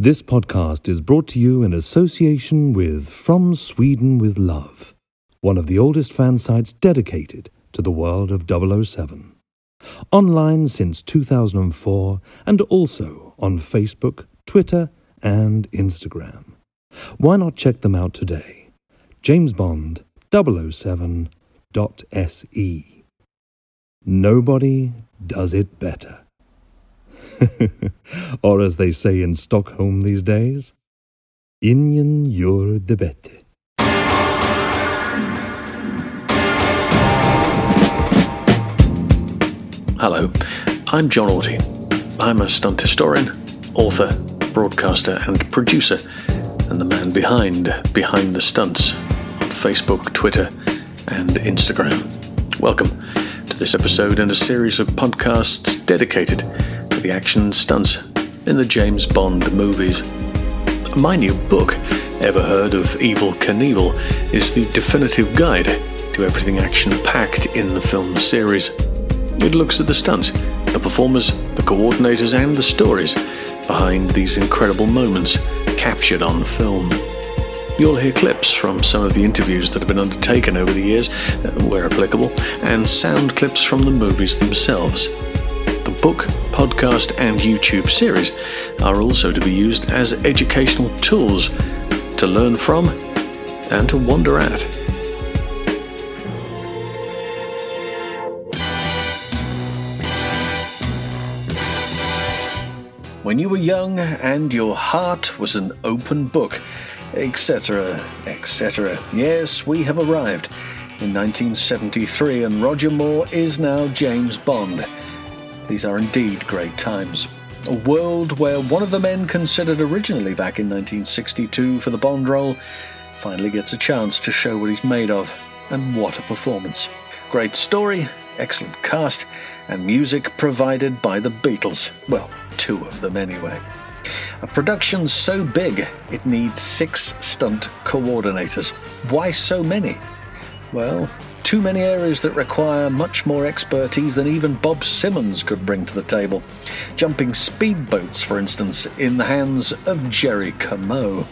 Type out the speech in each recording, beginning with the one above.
This podcast is brought to you in association with From Sweden with Love, one of the oldest fan sites dedicated to the world of 007. Online since 2004 and also on Facebook, Twitter, and Instagram. Why not check them out today? James Bond 007.se. Nobody does it better. or as they say in Stockholm these days, Ingen gör det bättre. Hello, I'm Jon Auty. I'm a stunt historian, author, broadcaster, and producer, and the man behind Behind the Stunts on Facebook, Twitter, and Instagram. Welcome to this episode and a series of podcasts dedicated the action stunts in the James Bond movies. My new book, Ever Heard of Evel Knievel, is the definitive guide to everything action packed in the film series. It looks at the stunts, the performers, the coordinators, and the stories behind these incredible moments captured on film. You'll hear clips from some of the interviews that have been undertaken over the years, uh, where applicable, and sound clips from the movies themselves. The book, podcast, and YouTube series are also to be used as educational tools to learn from and to wonder at. When you were young and your heart was an open book, etc., etc. Yes, we have arrived in 1973, and Roger Moore is now James Bond. These are indeed great times. A world where one of the men considered originally back in 1962 for the Bond role finally gets a chance to show what he's made of, and what a performance. Great story, excellent cast, and music provided by the Beatles. Well, two of them anyway. A production so big it needs six stunt coordinators. Why so many? Well, too many areas that require much more expertise than even Bob Simmons could bring to the table. Jumping speedboats, for instance, in the hands of Jerry Comeaux.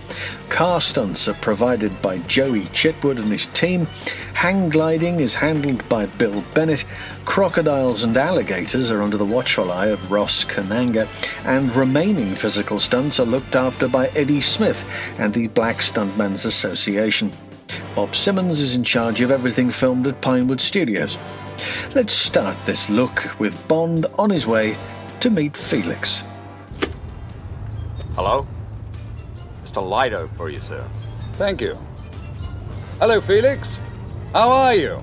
Car stunts are provided by Joie Chitwood and his team. Hang gliding is handled by Bill Bennett. Crocodiles and alligators are under the watchful eye of Ross Kananga. And remaining physical stunts are looked after by Eddie Smith and the Black Stuntmen's Association. Bob Simmons is in charge of everything filmed at Pinewood Studios. Let's start this look with Bond on his way to meet Felix. Hello? Mr. Leiter for you, sir. Thank you. Hello, Felix. How are you?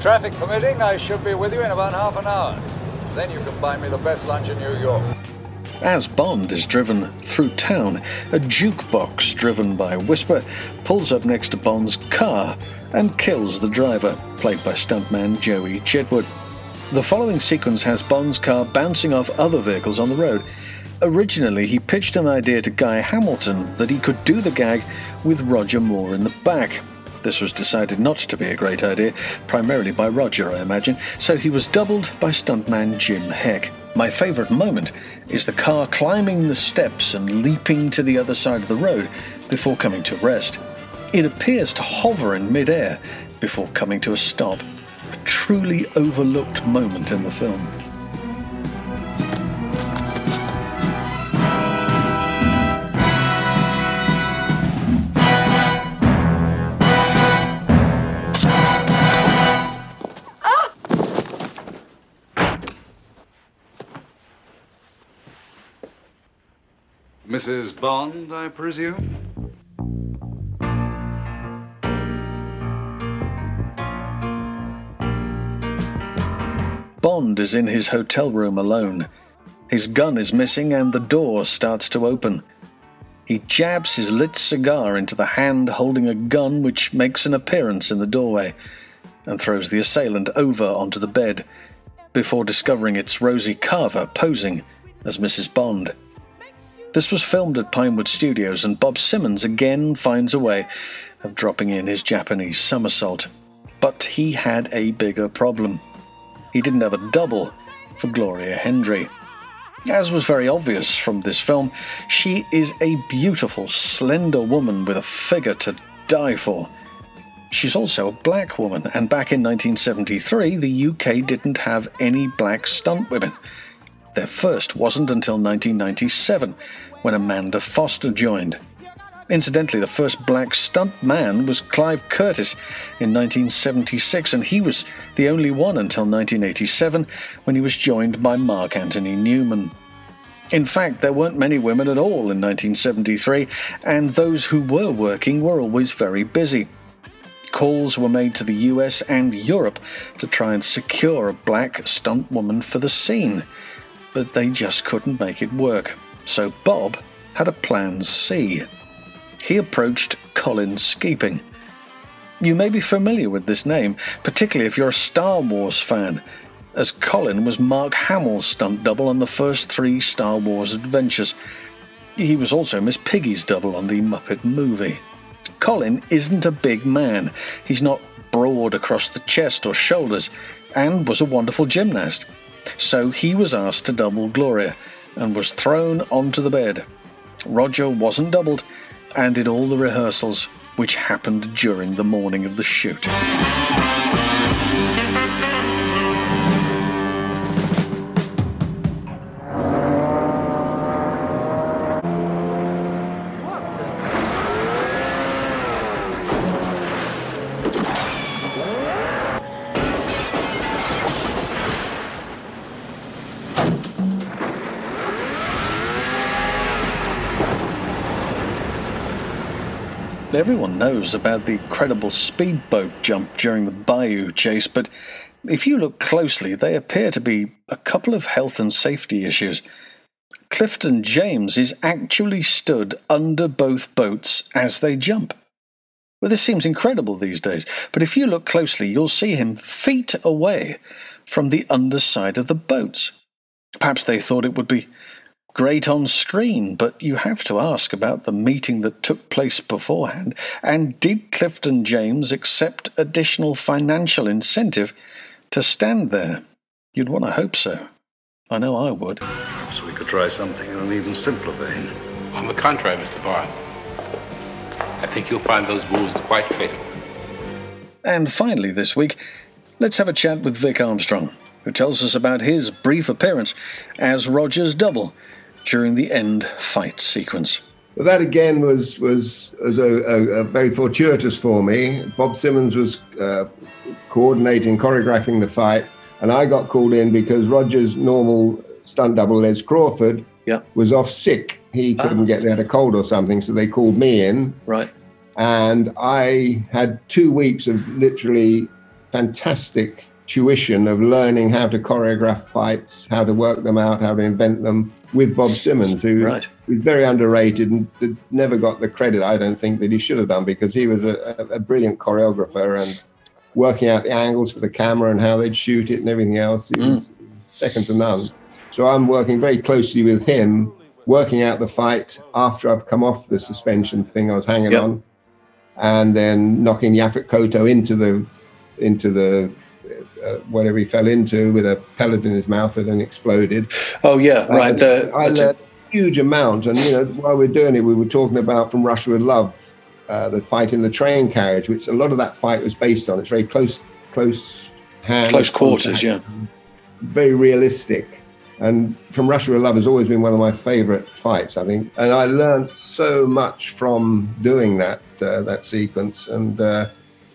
Traffic permitting, I should be with you in about half an hour. Then you can buy me the best lunch in New York. As Bond is driven through town, a jukebox driven by Whisper pulls up next to Bond's car and kills the driver, played by stuntman Joie Chitwood. The following sequence has Bond's car bouncing off other vehicles on the road. Originally, he pitched an idea to Guy Hamilton that he could do the gag with Roger Moore in the back. This was decided not to be a great idea, primarily by Roger, I imagine, so he was doubled by stuntman Jim Heck. My favourite moment is the car climbing the steps and leaping to the other side of the road before coming to rest. It appears to hover in midair before coming to a stop. A truly overlooked moment in the film. Mrs. Bond, I presume? Bond is in his hotel room alone. His gun is missing and the door starts to open. He jabs his lit cigar into the hand holding a gun which makes an appearance in the doorway and throws the assailant over onto the bed before discovering it's Rosie Carver posing as Mrs. Bond. This was filmed at Pinewood Studios, and Bob Simmons again finds a way of dropping in his Japanese somersault. But he had a bigger problem. He didn't have a double for Gloria Hendry. As was very obvious from this film, she is a beautiful, slender woman with a figure to die for. She's also a black woman, and back in 1973, the UK didn't have any black stunt women. Their first wasn't until 1997, when Amanda Foster joined. Incidentally, the first black stunt man was Clive Curtis in 1976, and he was the only one until 1987 when he was joined by Mark Anthony Newman. In fact, there weren't many women at all in 1973, and those who were working were always very busy. Calls were made to the US and Europe to try and secure a black stunt woman for the scene, but they just couldn't make it work. So Bob had a plan C he approached Colin Skeaping. You may be familiar with this name, particularly if you're a Star Wars fan, as Colin was Mark Hamill's stunt double on the first three Star Wars adventures. He was also Miss Piggy's double on the Muppet movie. Colin isn't a big man. He's not broad across the chest or shoulders, and was a wonderful gymnast. So he was asked to double Gloria and was thrown onto the bed. Roger wasn't doubled, and did all the rehearsals which happened during the morning of the shoot. Everyone knows about the incredible speedboat jump during the Bayou chase, but if you look closely, they appear to be a couple of health and safety issues. Clifton James is actually stood under both boats as they jump. Well, this seems incredible these days, but if you look closely, you'll see him feet away from the underside of the boats. Perhaps they thought it would be great on screen, but you have to ask about the meeting that took place beforehand. And did Clifton James accept additional financial incentive to stand there? You'd want to hope so. I know I would. So we could try something in an even simpler vein. On the contrary, Mr. Barr, I think you'll find those rules quite fatal. And finally, this week, let's have a chat with Vic Armstrong, who tells us about his brief appearance as Roger's double during the end fight sequence. Well, that again was was, was a, a, a, very fortuitous for me. Bob Simmons was uh, coordinating, choreographing the fight, and I got called in because Roger's normal stunt double, Les Crawford, yeah. was off sick. He couldn't ah. get there, had a cold or something, so they called me in. Right. And I had two weeks of literally fantastic tuition of learning how to choreograph fights, how to work them out, how to invent them with Bob Simmons, who right. was very underrated and never got the credit I don't think that he should have done because he was a, a, brilliant choreographer and working out the angles for the camera and how they'd shoot it and everything else. It mm. was second to none. So I'm working very closely with him, working out the fight after I've come off the suspension thing I was hanging yep. on, and then knocking Yaphet Kotto into the into the uh, whatever he fell into with a pellet in his mouth that then exploded. Oh yeah, right. The, I learned a huge amount, and you know while we're doing it, we were talking about from Russia with Love, uh, the fight in the train carriage, which a lot of that fight was based on. It's very close, close hand, close quarters, yeah, very realistic. And from Russia with Love has always been one of my favourite fights, I think. And I learned so much from doing that uh, that sequence. And uh,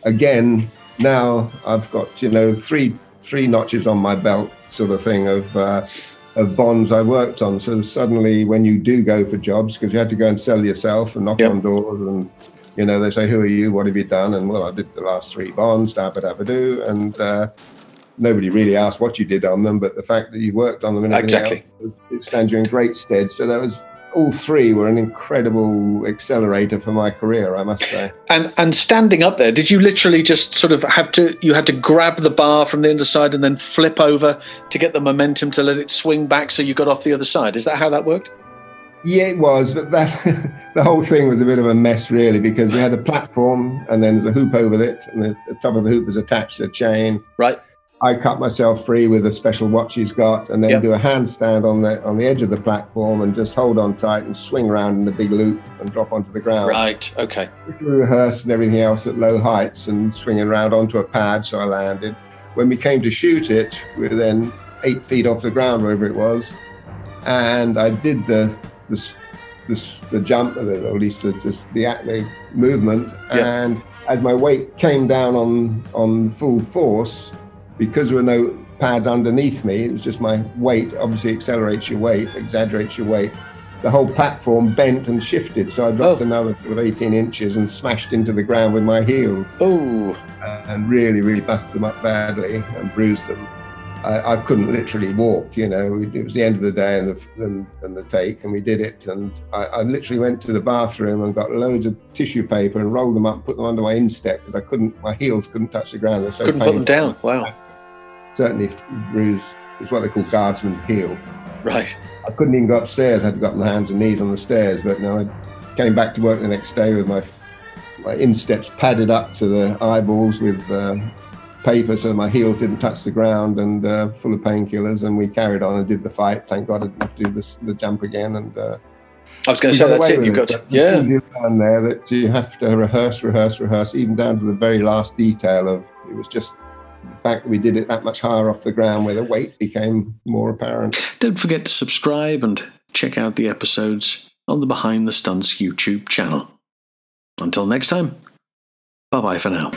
again, now I've got you know three three notches on my belt, sort of thing of uh, of bonds I worked on. So suddenly, when you do go for jobs, because you had to go and sell yourself and knock yep. on doors, and you know they say, "Who are you? What have you done?" And well, I did the last three bonds, dabba dabba do, and uh, nobody really asked what you did on them, but the fact that you worked on them and exactly. else, it stands you in great stead. So that was all three were an incredible accelerator for my career, I must say. And and standing up there, did you literally just sort of have to you had to grab the bar from the underside and then flip over to get the momentum to let it swing back so you got off the other side? Is that how that worked? Yeah, it was, but that the whole thing was a bit of a mess, really, because we had a platform and then there's a hoop over it, and the, the top of the hoop was attached to a chain. Right. I cut myself free with a special watch he's got, and then Yep. do a handstand on the on the edge of the platform and just hold on tight and swing around in the big loop and drop onto the ground. Right. Okay. We rehearsed and everything else at low heights and swinging around onto a pad, so I landed. When we came to shoot it, we were then eight feet off the ground, wherever it was, and I did the the, the, the jump, or at least the, the, the, movement, Yeah. and as my weight came down on on full force, because there were no pads underneath me, it was just my weight. Obviously, accelerates your weight, exaggerates your weight. The whole platform bent and shifted, so I dropped Oh. another sort of 18 inches and smashed into the ground with my heels Oh. and really, really busted them up badly and bruised them. I, I couldn't literally walk, you know. It was the end of the day and the, and, and the take, and we did it. And I, I literally went to the bathroom and got loads of tissue paper and rolled them up, put them under my instep because I couldn't, my heels couldn't touch the ground. They're so Couldn't put them down. Wow. Certainly bruised. It's what they call guardsman heel. Right. I couldn't even go upstairs. I had to go up on my hands and knees on the stairs. But no, I came back to work the next day with my my insteps padded up to the eyeballs with uh, paper so my heels didn't touch the ground and uh, full of painkillers. And we carried on and did the fight. Thank God I didn't have to do this, the jump again. And uh, I was going to say that's it. You've got to, yeah. you learn there that you have to rehearse, rehearse, rehearse, even down to the very last detail of it was just the fact we did it that much higher off the ground where the weight became more apparent. Don't forget to subscribe and check out the episodes on the Behind the Stunts YouTube channel. Until next time, bye bye for now.